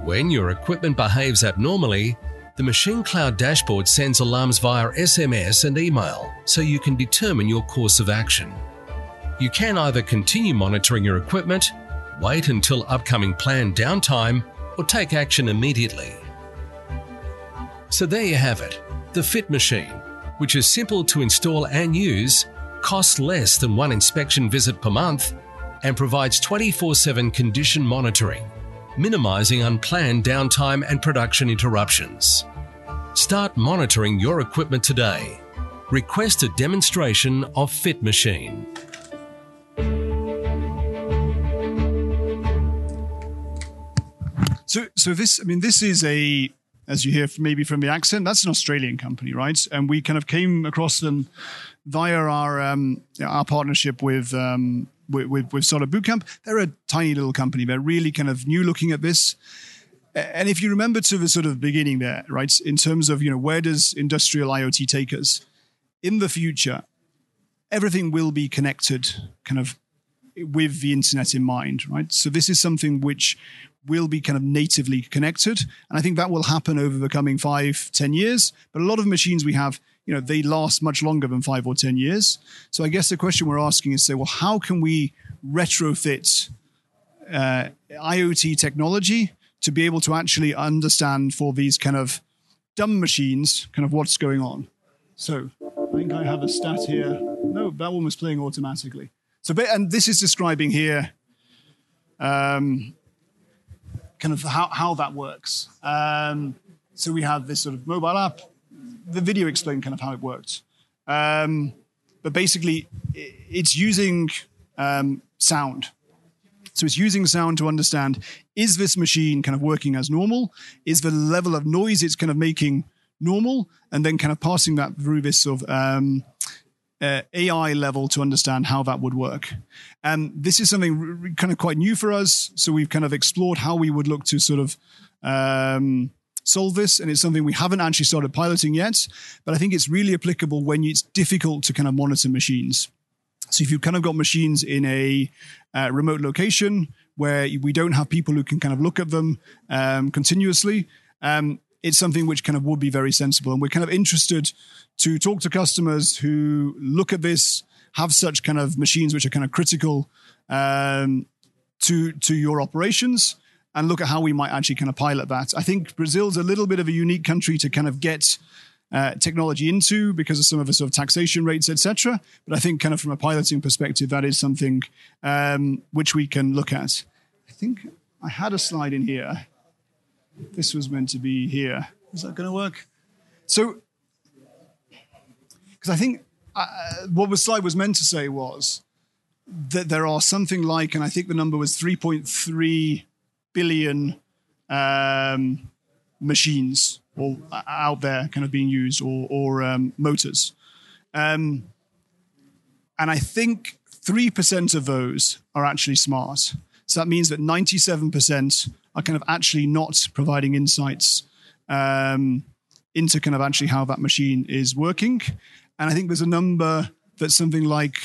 When your equipment behaves abnormally, the Machine Cloud dashboard sends alarms via SMS and email so you can determine your course of action. You can either continue monitoring your equipment, wait until upcoming planned downtime, or take action immediately. So there you have it the Fit Machine, which is simple to install and use, costs less than one inspection visit per month, and provides 24 7 condition monitoring minimizing unplanned downtime and production interruptions. Start monitoring your equipment today. Request a demonstration of Fit Machine. So, so this, I mean, this is a, as you hear from, maybe from the accent, that's an Australian company, right? And we kind of came across them via our um, our partnership with um, with, with, with Solid Bootcamp. They're a tiny little company. They're really kind of new looking at this. And if you remember to the sort of beginning there, right, in terms of, you know, where does industrial IoT take us? In the future, everything will be connected kind of with the internet in mind, right? So this is something which will be kind of natively connected. And I think that will happen over the coming five, ten years. But a lot of machines we have you know they last much longer than five or ten years. So I guess the question we're asking is say, well, how can we retrofit uh, IoT technology to be able to actually understand for these kind of dumb machines, kind of what's going on? So I think I have a stat here. No, that one was playing automatically. So, and this is describing here. Um, kind of how, how that works. Um, so we have this sort of mobile app, the video explained kind of how it worked. Um, but basically, it's using um, sound. So it's using sound to understand is this machine kind of working as normal? Is the level of noise it's kind of making normal? And then kind of passing that through this sort of um, uh, AI level to understand how that would work. And this is something kind of quite new for us. So we've kind of explored how we would look to sort of um, solve this, and it's something we haven't actually started piloting yet. But I think it's really applicable when it's difficult to kind of monitor machines. So if you've kind of got machines in a uh, remote location where we don't have people who can kind of look at them um, continuously, um, it's something which kind of would be very sensible. And we're kind of interested to talk to customers who look at this, have such kind of machines which are kind of critical um, to to your operations, and look at how we might actually kind of pilot that. I think Brazil's a little bit of a unique country to kind of get uh, technology into because of some of the sort of taxation rates, etc. But I think kind of from a piloting perspective, that is something um, which we can look at. I think I had a slide in here. This was meant to be here. Is that going to work? So, because I think uh, what the slide was meant to say was that there are something like, and I think the number was 3.3 billion um, machines or out there kind of being used or, or um, motors. Um, and I think 3% of those are actually smart. So that means that 97% are kind of actually not providing insights um, into kind of actually how that machine is working. And I think there's a number that's something like,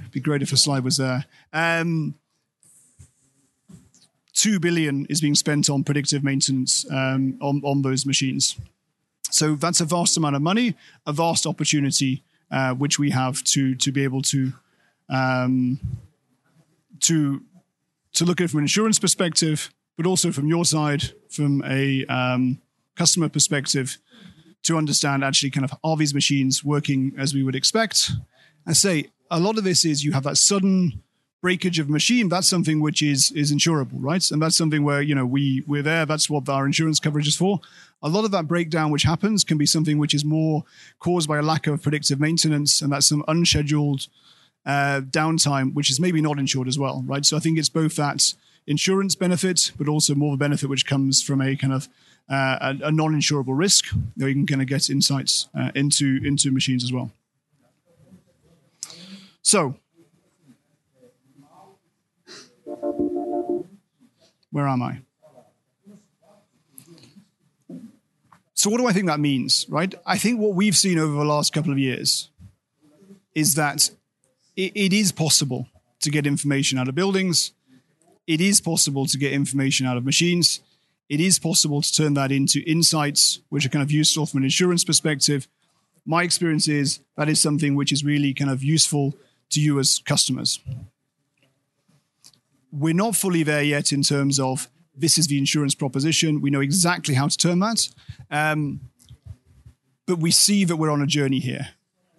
it'd be great if a slide was there. Um, 2 billion is being spent on predictive maintenance um, on, on those machines. So that's a vast amount of money, a vast opportunity, uh, which we have to to be able to um, to to look at from an insurance perspective, but also from your side, from a um, customer perspective, to understand actually kind of are these machines working as we would expect. I say a lot of this is you have that sudden breakage of machine. That's something which is is insurable, right? And that's something where you know we we're there. That's what our insurance coverage is for. A lot of that breakdown which happens can be something which is more caused by a lack of predictive maintenance, and that's some unscheduled uh, downtime, which is maybe not insured as well, right? So I think it's both that insurance benefit, but also more of a benefit which comes from a kind of uh, a, a, non-insurable risk that you can kind of get insights uh, into into machines as well. So, where am I? So, what do I think that means, right? I think what we've seen over the last couple of years is that it, it is possible to get information out of buildings. It is possible to get information out of machines. It is possible to turn that into insights, which are kind of useful from an insurance perspective. My experience is that is something which is really kind of useful to you as customers. We're not fully there yet in terms of this is the insurance proposition. We know exactly how to turn that. Um, but we see that we're on a journey here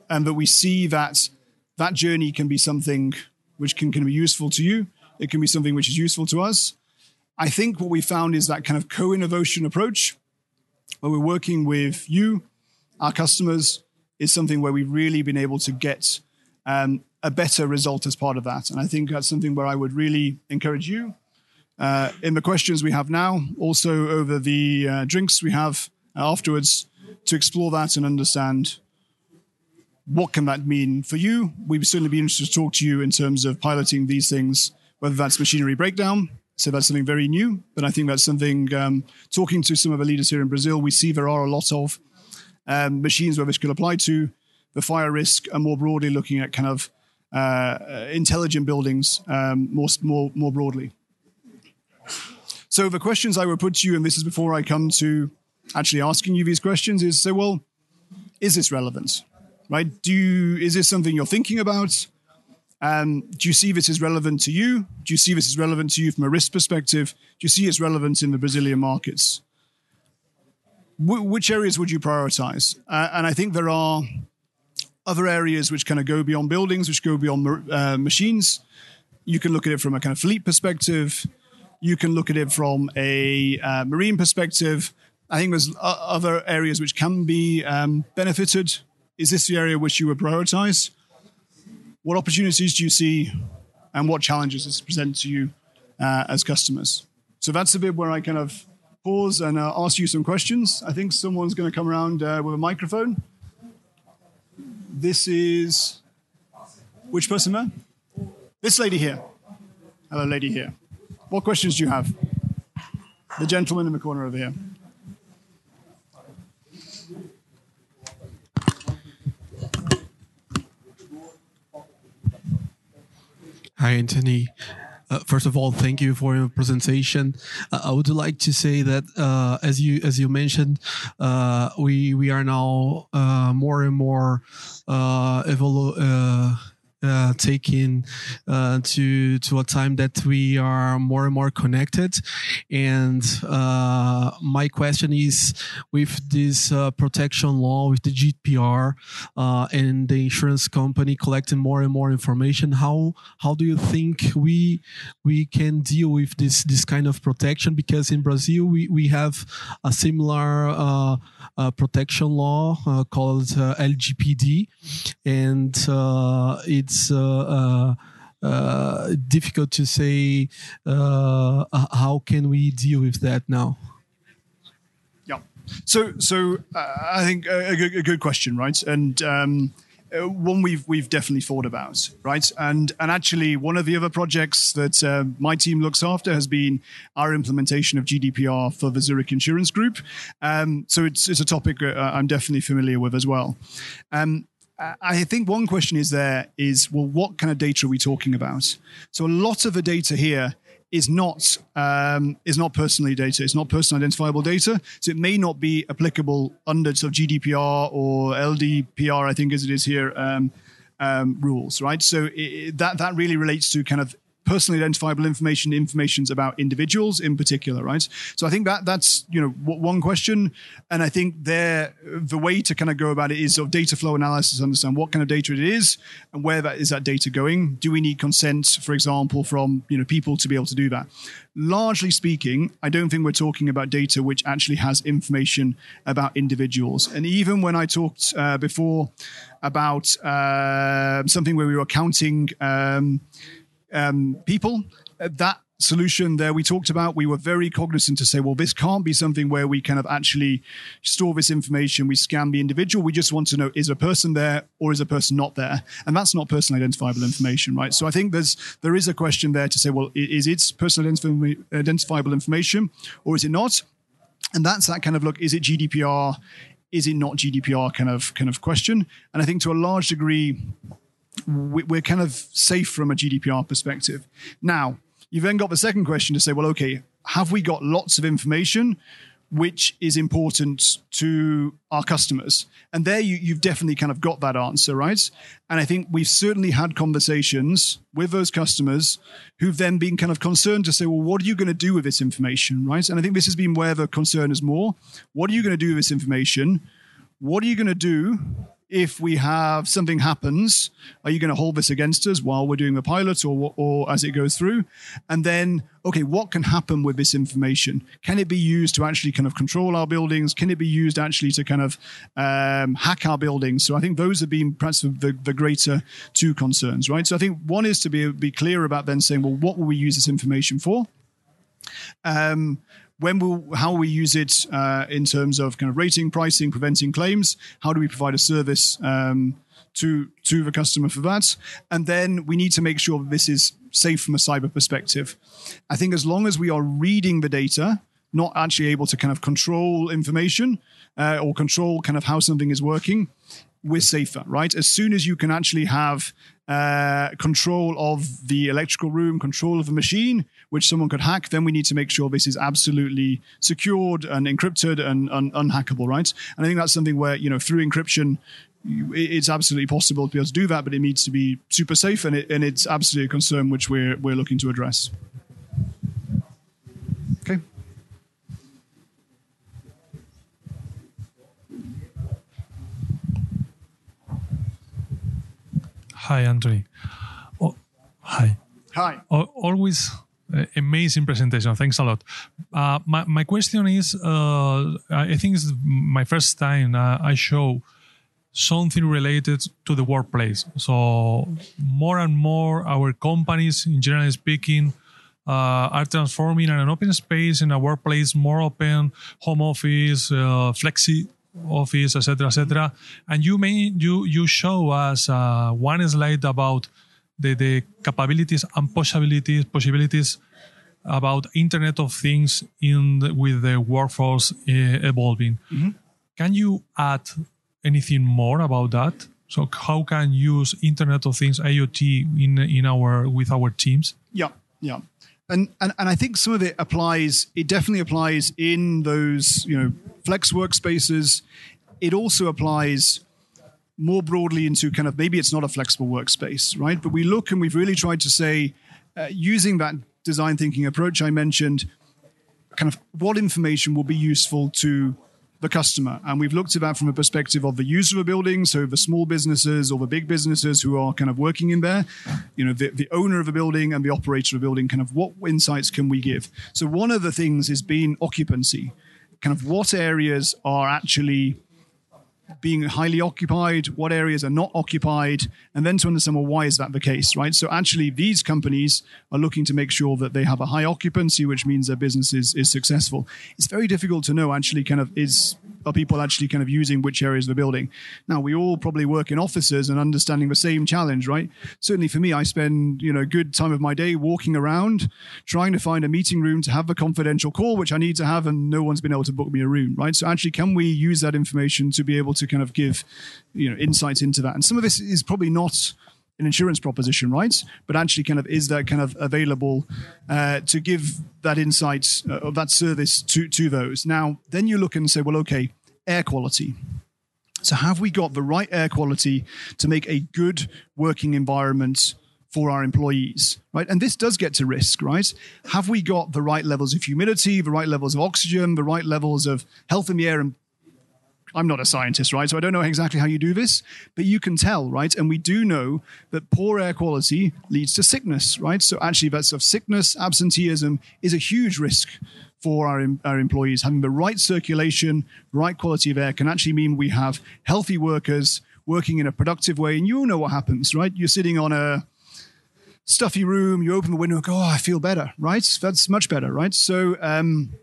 and that we see that that journey can be something which can, can be useful to you. It can be something which is useful to us. I think what we found is that kind of co-innovation approach, where we're working with you, our customers, is something where we've really been able to get um, a better result as part of that. And I think that's something where I would really encourage you uh, in the questions we have now, also over the uh, drinks we have afterwards, to explore that and understand what can that mean for you? We'd certainly be interested to talk to you in terms of piloting these things, whether that's machinery breakdown. So that's something very new, but I think that's something. Um, talking to some of the leaders here in Brazil, we see there are a lot of um, machines where this could apply to the fire risk, and more broadly looking at kind of uh, intelligent buildings um, more more more broadly. So the questions I would put to you, and this is before I come to actually asking you these questions, is say, well, is this relevant? right? Do you, is this something you're thinking about? Um, do you see this as relevant to you? Do you see this as relevant to you from a risk perspective? Do you see it's relevant in the Brazilian markets? W- which areas would you prioritize? Uh, and I think there are other areas which kind of go beyond buildings, which go beyond uh, machines. You can look at it from a kind of fleet perspective. You can look at it from a uh, marine perspective. I think there's other areas which can be um, benefited is this the area which you would prioritize? What opportunities do you see and what challenges does it present to you uh, as customers? So that's the bit where I kind of pause and uh, ask you some questions. I think someone's going to come around uh, with a microphone. This is which person there? This lady here. Hello, lady here. What questions do you have? The gentleman in the corner over here. Hi, Anthony. Uh, first of all, thank you for your presentation. Uh, I would like to say that, uh, as you as you mentioned, uh, we we are now uh, more and more uh, evolu- uh, taking uh, to to a time that we are more and more connected. And uh, my question is, with this uh, protection law, with the GDPR, uh, and the insurance company collecting more and more information, how how do you think we we can deal with this this kind of protection? Because in Brazil, we we have a similar uh, protection law called LGPD, and it's it's uh, uh, uh, difficult to say how can we deal with that now. Yeah. So, so I think a, good, a, good, question, right? And um, one we've we've definitely thought about, right? And and actually, one of the other projects that uh, my team looks after has been our implementation of GDPR for the Zurich Insurance Group. Um, so it's it's a topic I'm definitely familiar with as well. Um, I think one question is there is well, what kind of data are we talking about? So a lot of the data here is not um, is not personally data. It's not personal identifiable data, so it may not be applicable under sort of GDPR or LDPR, I think as it is here, um, um, rules, right? So it, that that really relates to kind of personally identifiable information, informations about individuals in particular, right? So I think that that's you know one question, and I think there the way to kind of go about it is sort of data flow analysis, understand what kind of data it is and where that is that data going. Do we need consent, for example, from you know people to be able to do that? Largely speaking, I don't think we're talking about data which actually has information about individuals. And even when I talked uh, before about uh, something where we were counting. Um, um, people. Uh, that solution there we talked about, we were very cognizant to say, well, this can't be something where we kind of actually store this information. We scan the individual. We just want to know is a person there or is a person not there, and that's not personally identifiable information, right? So I think there's there is a question there to say, well, is it personally identifiable information or is it not? And that's that kind of look. Is it GDPR? Is it not GDPR? Kind of kind of question. And I think to a large degree we're kind of safe from a GDPR perspective. Now, you've then got the second question to say, well, okay, have we got lots of information which is important to our customers? And there you, have definitely kind of got that answer, right? And I think we've certainly had conversations with those customers who've then been kind of concerned to say, well, what are you going to do with this information, right? And I think this has been where the concern is more. What are you going to do with this information? What are you going to do if we have something happens, are you going to hold this against us while we're doing the pilot or, or as it goes through? And then, okay, what can happen with this information? Can it be used to actually kind of control our buildings? Can it be used actually to kind of um, hack our buildings? So I think those have been perhaps the, the greater two concerns, right? So I think one is to be, be clear about then saying, well, what will we use this information for? Um, when will how we use it uh, in terms of kind of rating, pricing, preventing claims? How do we provide a service um, to to the customer for that? And then we need to make sure that this is safe from a cyber perspective. I think as long as we are reading the data, not actually able to kind of control information uh, or control kind of how something is working, we're safer, right? As soon as you can actually have uh, control of the electrical room, control of the machine, which someone could hack, then we need to make sure this is absolutely secured and encrypted and un- unhackable, right? And I think that's something where, you know, through encryption, it's absolutely possible to be able to do that, but it needs to be super safe, and, it, and it's absolutely a concern which we're, we're looking to address. Hi, Anthony. Oh, hi. Hi. always uh, amazing presentation. Thanks a lot. Uh, my, my question is uh, I think it's my first time uh, I show something related to the workplace. So, more and more, our companies, in general speaking, uh, are transforming an open space in a workplace more open, home office, uh, flexi office, etc., etc. And you may you you show us uh, one slide about the, the capabilities and possibilities possibilities about Internet of Things in the, with the workforce uh, evolving. Mm-hmm. Can you add anything more about that? So how can use Internet of Things IoT in in our with our teams? Yeah, yeah. And, and and I think some of it applies. It definitely applies in those you know flex workspaces. It also applies more broadly into kind of maybe it's not a flexible workspace, right? But we look and we've really tried to say uh, using that design thinking approach I mentioned, kind of what information will be useful to the customer. And we've looked at that from a perspective of the user of a building, so the small businesses or the big businesses who are kind of working in there, you know, the, the owner of a building and the operator of a building, kind of what insights can we give? So one of the things is being occupancy, kind of what areas are actually being highly occupied, what areas are not occupied, and then to understand well why is that the case, right? So actually, these companies are looking to make sure that they have a high occupancy, which means their business is, is successful. It's very difficult to know actually, kind of is are people actually kind of using which areas of the building? Now, we all probably work in offices and understanding the same challenge, right? Certainly for me, I spend, you know, a good time of my day walking around, trying to find a meeting room to have a confidential call, which I need to have, and no one's been able to book me a room, right? So actually, can we use that information to be able to kind of give, you know, insights into that? And some of this is probably not an insurance proposition, right? But actually, kind of is that kind of available uh, to give that insight uh, of that service to to those. Now, then you look and say, well, okay, air quality. So, have we got the right air quality to make a good working environment for our employees, right? And this does get to risk, right? Have we got the right levels of humidity, the right levels of oxygen, the right levels of health in the air and I'm not a scientist, right? So I don't know exactly how you do this, but you can tell, right? And we do know that poor air quality leads to sickness, right? So actually, that's of sickness, absenteeism is a huge risk for our, our employees. Having the right circulation, right quality of air can actually mean we have healthy workers working in a productive way. And you know what happens, right? You're sitting on a stuffy room, you open the window go, oh, I feel better, right? That's much better, right? So, um,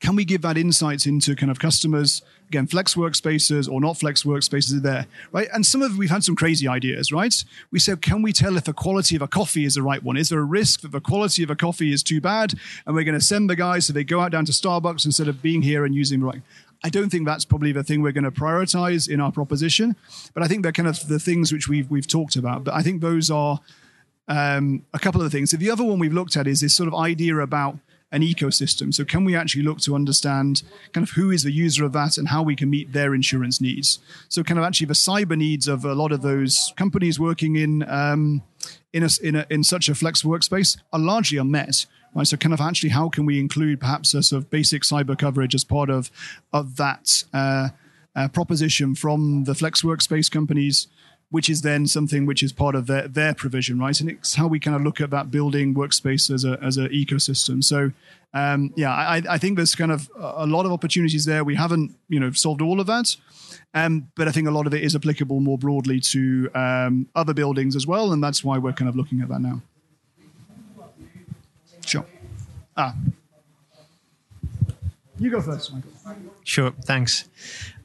can we give that insights into kind of customers again flex workspaces or not flex workspaces are there right and some of we've had some crazy ideas right we said can we tell if the quality of a coffee is the right one is there a risk that the quality of a coffee is too bad and we're going to send the guys so they go out down to starbucks instead of being here and using the right I don't think that's probably the thing we're going to prioritize in our proposition, but I think they're kind of the things which we've we've talked about. But I think those are um, a couple of the things. So the other one we've looked at is this sort of idea about an ecosystem. So can we actually look to understand kind of who is the user of that and how we can meet their insurance needs? So kind of actually the cyber needs of a lot of those companies working in um, in a, in, a, in such a flex workspace are largely unmet. Right, so kind of actually, how can we include perhaps a sort of basic cyber coverage as part of of that uh, uh, proposition from the flex workspace companies? Which is then something which is part of their, their provision, right? And it's how we kind of look at that building workspace as a as an ecosystem. So um, yeah, I, I think there's kind of a lot of opportunities there. We haven't you know solved all of that, um, but I think a lot of it is applicable more broadly to um, other buildings as well, and that's why we're kind of looking at that now. Sure. Ah, you go first, Michael. Sure, thanks.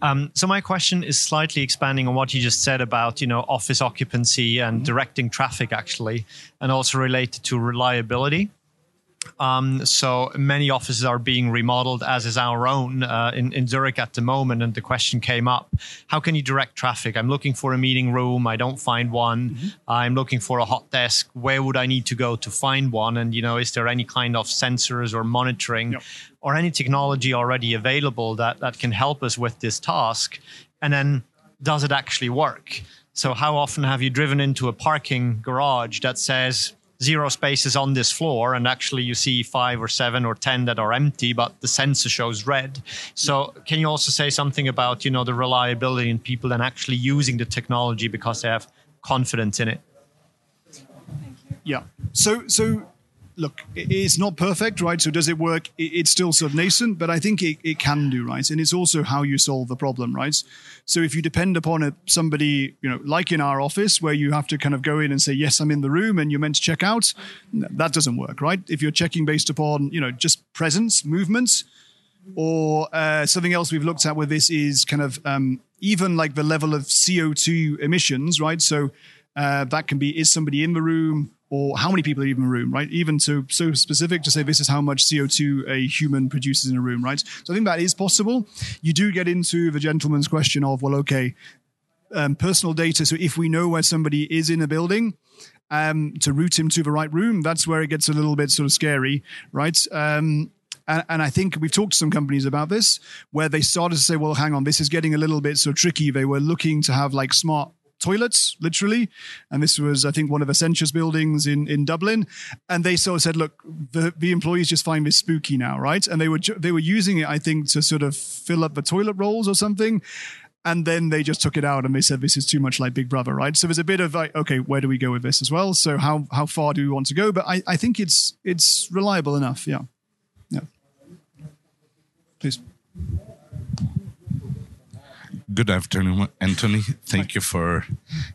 Um, so my question is slightly expanding on what you just said about you know office occupancy and mm-hmm. directing traffic actually, and also related to reliability. Um, so many offices are being remodeled, as is our own uh, in, in Zurich at the moment. And the question came up: How can you direct traffic? I'm looking for a meeting room. I don't find one. Mm-hmm. I'm looking for a hot desk. Where would I need to go to find one? And you know, is there any kind of sensors or monitoring yep. or any technology already available that that can help us with this task? And then, does it actually work? So, how often have you driven into a parking garage that says zero spaces on this floor and actually you see five or seven or ten that are empty but the sensor shows red. So can you also say something about you know the reliability in people and actually using the technology because they have confidence in it? Yeah. So so look, it's not perfect, right? So does it work? It's still sort of nascent, but I think it, it can do, right? And it's also how you solve the problem, right? So if you depend upon a, somebody, you know, like in our office, where you have to kind of go in and say, yes, I'm in the room, and you're meant to check out, that doesn't work, right? If you're checking based upon, you know, just presence, movements, or uh, something else we've looked at with this is kind of um, even like the level of CO2 emissions, right? So uh, that can be is somebody in the room or how many people are even in a room, right? Even so, so specific to say this is how much CO2 a human produces in a room, right? So I think that is possible. You do get into the gentleman's question of, well, okay, um, personal data. So if we know where somebody is in a building, um, to route him to the right room, that's where it gets a little bit sort of scary, right? Um, and, and, I think we've talked to some companies about this where they started to say, well, hang on, this is getting a little bit so tricky. They were looking to have like smart toilets, literally. And this was, I think, one of Accenture's buildings in, in Dublin. And they sort of said, look, the, the employees just find this spooky now, right? And they were, they were using it, I think, to sort of fill up the toilet rolls or something. And then they just took it out and they said, this is too much like Big Brother, right? So there's a bit of like, okay, where do we go with this as well? So how, how far do we want to go? But I, I think it's, it's reliable enough. Yeah. Yeah. Please. Good afternoon, Anthony. Thank you for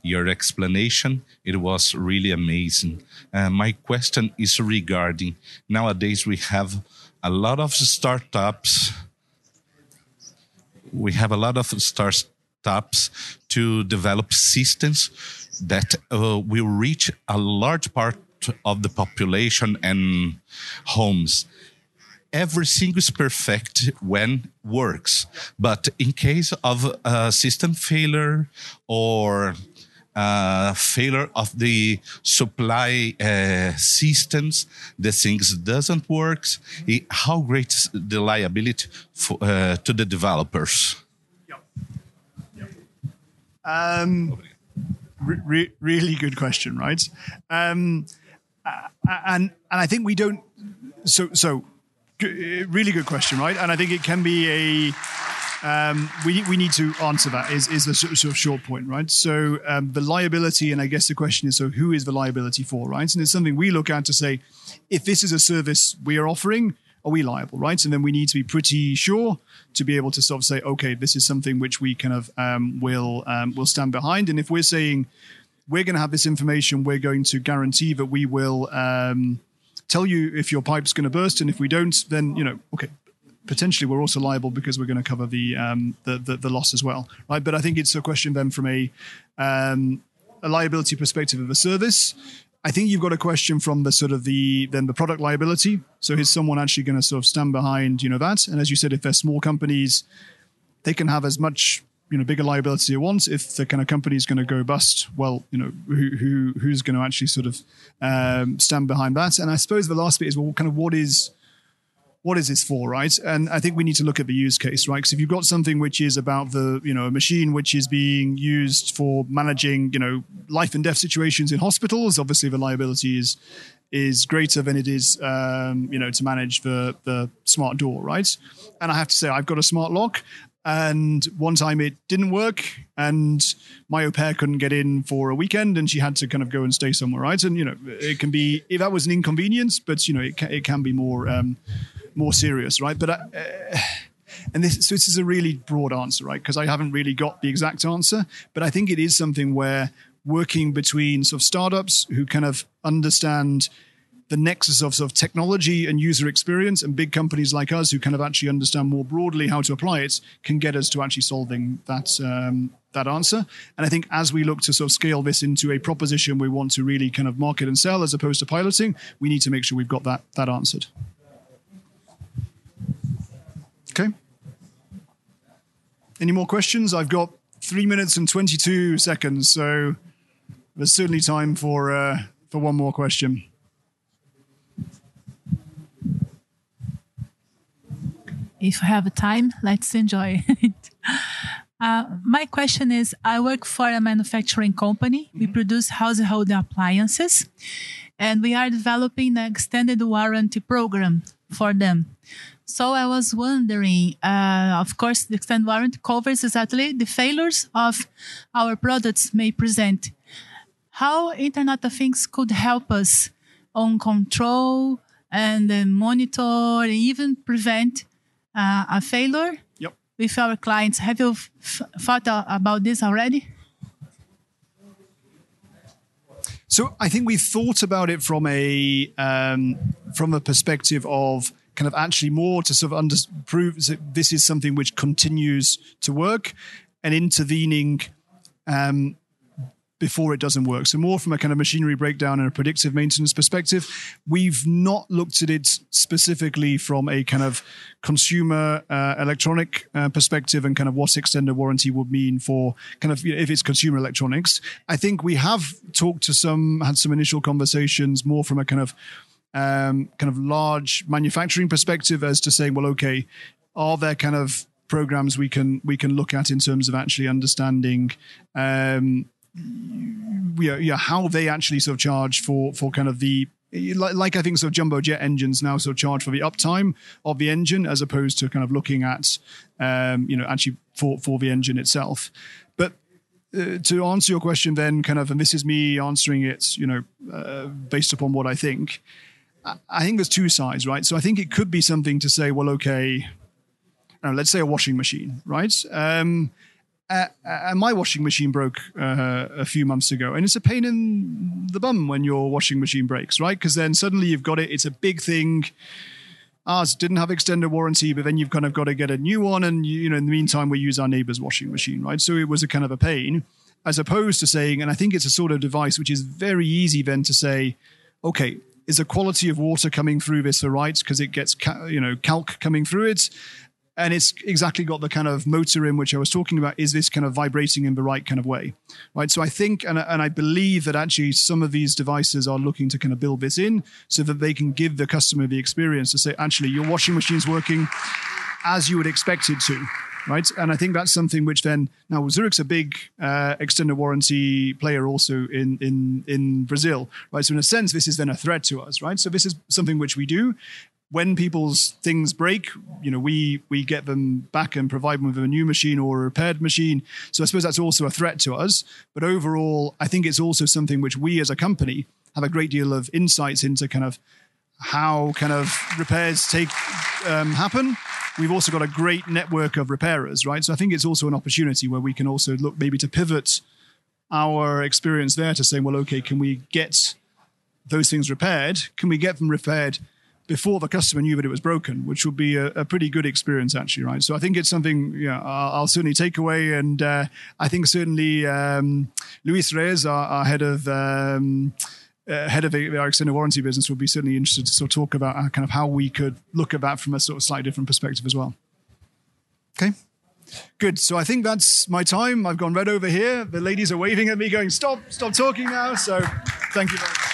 your explanation. It was really amazing. Uh, my question is regarding nowadays we have a lot of startups we have a lot of startups to develop systems that uh, will reach a large part of the population and homes everything is perfect when works but in case of a system failure or uh, failure of the supply uh, systems the things doesn't work how great is the liability for, uh, to the developers Um, re- re- really good question, right? Um, uh, and and I think we don't. So so, really good question, right? And I think it can be a. Um, we we need to answer that. Is is a sort of short point, right? So um, the liability, and I guess the question is, so who is the liability for, right? And it's something we look at to say, if this is a service we are offering, are we liable, right? And then we need to be pretty sure to be able to sort of say, okay, this is something which we kind of um, will um, will stand behind. And if we're saying we're going to have this information, we're going to guarantee that we will um, tell you if your pipe's going to burst, and if we don't, then you know, okay, potentially we're also liable because we're going to cover the, um, the, the the loss as well, right? But I think it's a question then from a um, a liability perspective of a service. I think you've got a question from the sort of the then the product liability. So is someone actually going to sort of stand behind you know that? And as you said, if they're small companies, they can have as much you know bigger liability they want. If the kind of company is going to go bust, well, you know who who who's going to actually sort of um, stand behind that? And I suppose the last bit is well, kind of what is what is this for, right? And I think we need to look at the use case, right? Because if you've got something which is about the, you know, a machine which is being used for managing, you know, life and death situations in hospitals, obviously the liability is is greater than it is, um, you know, to manage the the smart door, right? And I have to say, I've got a smart lock, and one time it didn't work, and my au pair couldn't get in for a weekend, and she had to kind of go and stay somewhere, right? And you know, it can be if that was an inconvenience, but you know, it can, it can be more. Um, more serious, right? But uh, and this so this is a really broad answer, right? Because I haven't really got the exact answer, but I think it is something where working between sort of startups who kind of understand the nexus of sort of technology and user experience and big companies like us who kind of actually understand more broadly how to apply it can get us to actually solving that um, that answer. And I think as we look to sort of scale this into a proposition we want to really kind of market and sell as opposed to piloting, we need to make sure we've got that that answered. Okay. Any more questions? I've got three minutes and 22 seconds, so there's certainly time for uh, for one more question. If you have time, let's enjoy it. Uh, my question is I work for a manufacturing company. We produce household appliances and we are developing an extended warranty program for them. So I was wondering, uh, of course, the extended warranty covers exactly the failures of our products may present. How Internet of Things could help us on control and uh, monitor and even prevent uh, a failure Yep. with our clients. Have you f- thought about this already? So I think we've thought about it from a um, from a perspective of kind of actually more to sort of under, prove that this is something which continues to work and intervening um, before it doesn't work. So more from a kind of machinery breakdown and a predictive maintenance perspective. We've not looked at it specifically from a kind of consumer uh, electronic uh, perspective and kind of what extended warranty would mean for kind of you know, if it's consumer electronics. I think we have talked to some, had some initial conversations more from a kind of um, kind of large manufacturing perspective as to saying, well, okay, are there kind of programs we can we can look at in terms of actually understanding um, yeah, yeah, how they actually sort of charge for for kind of the like, like I think sort of jumbo jet engines now sort of charge for the uptime of the engine as opposed to kind of looking at um, you know actually for for the engine itself. But uh, to answer your question, then kind of, and this is me answering it, you know, uh, based upon what I think. I- think there's two sides, right? So I think it could be something to say, well, okay, uh, let's say a washing machine, right? Um, uh, and my washing machine broke uh, a few months ago, and it's a pain in the bum when your washing machine breaks, right? Because then suddenly you've got it; it's a big thing. ours didn't have extended warranty, but then you've kind of got to get a new one, and you know in the meantime we use our neighbour's washing machine, right? So it was a kind of a pain, as opposed to saying, and I think it's a sort of device which is very easy then to say, okay, is the quality of water coming through this all right because it gets you know calc coming through it and it's exactly got the kind of motor in which I was talking about. Is this kind of vibrating in the right kind of way, right? So I think, and, and I believe that actually some of these devices are looking to kind of build this in so that they can give the customer the experience to say, actually, your washing machine's working as you would expect it to. Right, and I think that's something which then now Zurich's a big uh, extended warranty player also in in in Brazil, right? So in a sense, this is then a threat to us, right? So this is something which we do, when people's things break, you know, we we get them back and provide them with a new machine or a repaired machine. So I suppose that's also a threat to us. But overall, I think it's also something which we as a company have a great deal of insights into kind of how kind of repairs take um, happen. We've also got a great network of repairers, right? So I think it's also an opportunity where we can also look maybe to pivot our experience there to saying, well, okay, can we get those things repaired? Can we get them repaired before the customer knew that it was broken, which would be a, a pretty good experience, actually, right? So I think it's something I'll, I'll certainly take away, and uh, I think certainly um, Luis Reyes, our, our head of. Um, uh, head of our extended warranty business would be certainly interested to sort of talk about uh, kind of how we could look at that from a sort of slightly different perspective as well. Okay. Good. So I think that's my time. I've gone red over here. The ladies are waving at me, going, "Stop! Stop talking now." So, thank you very much.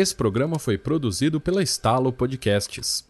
Esse programa foi produzido pela Estalo Podcasts.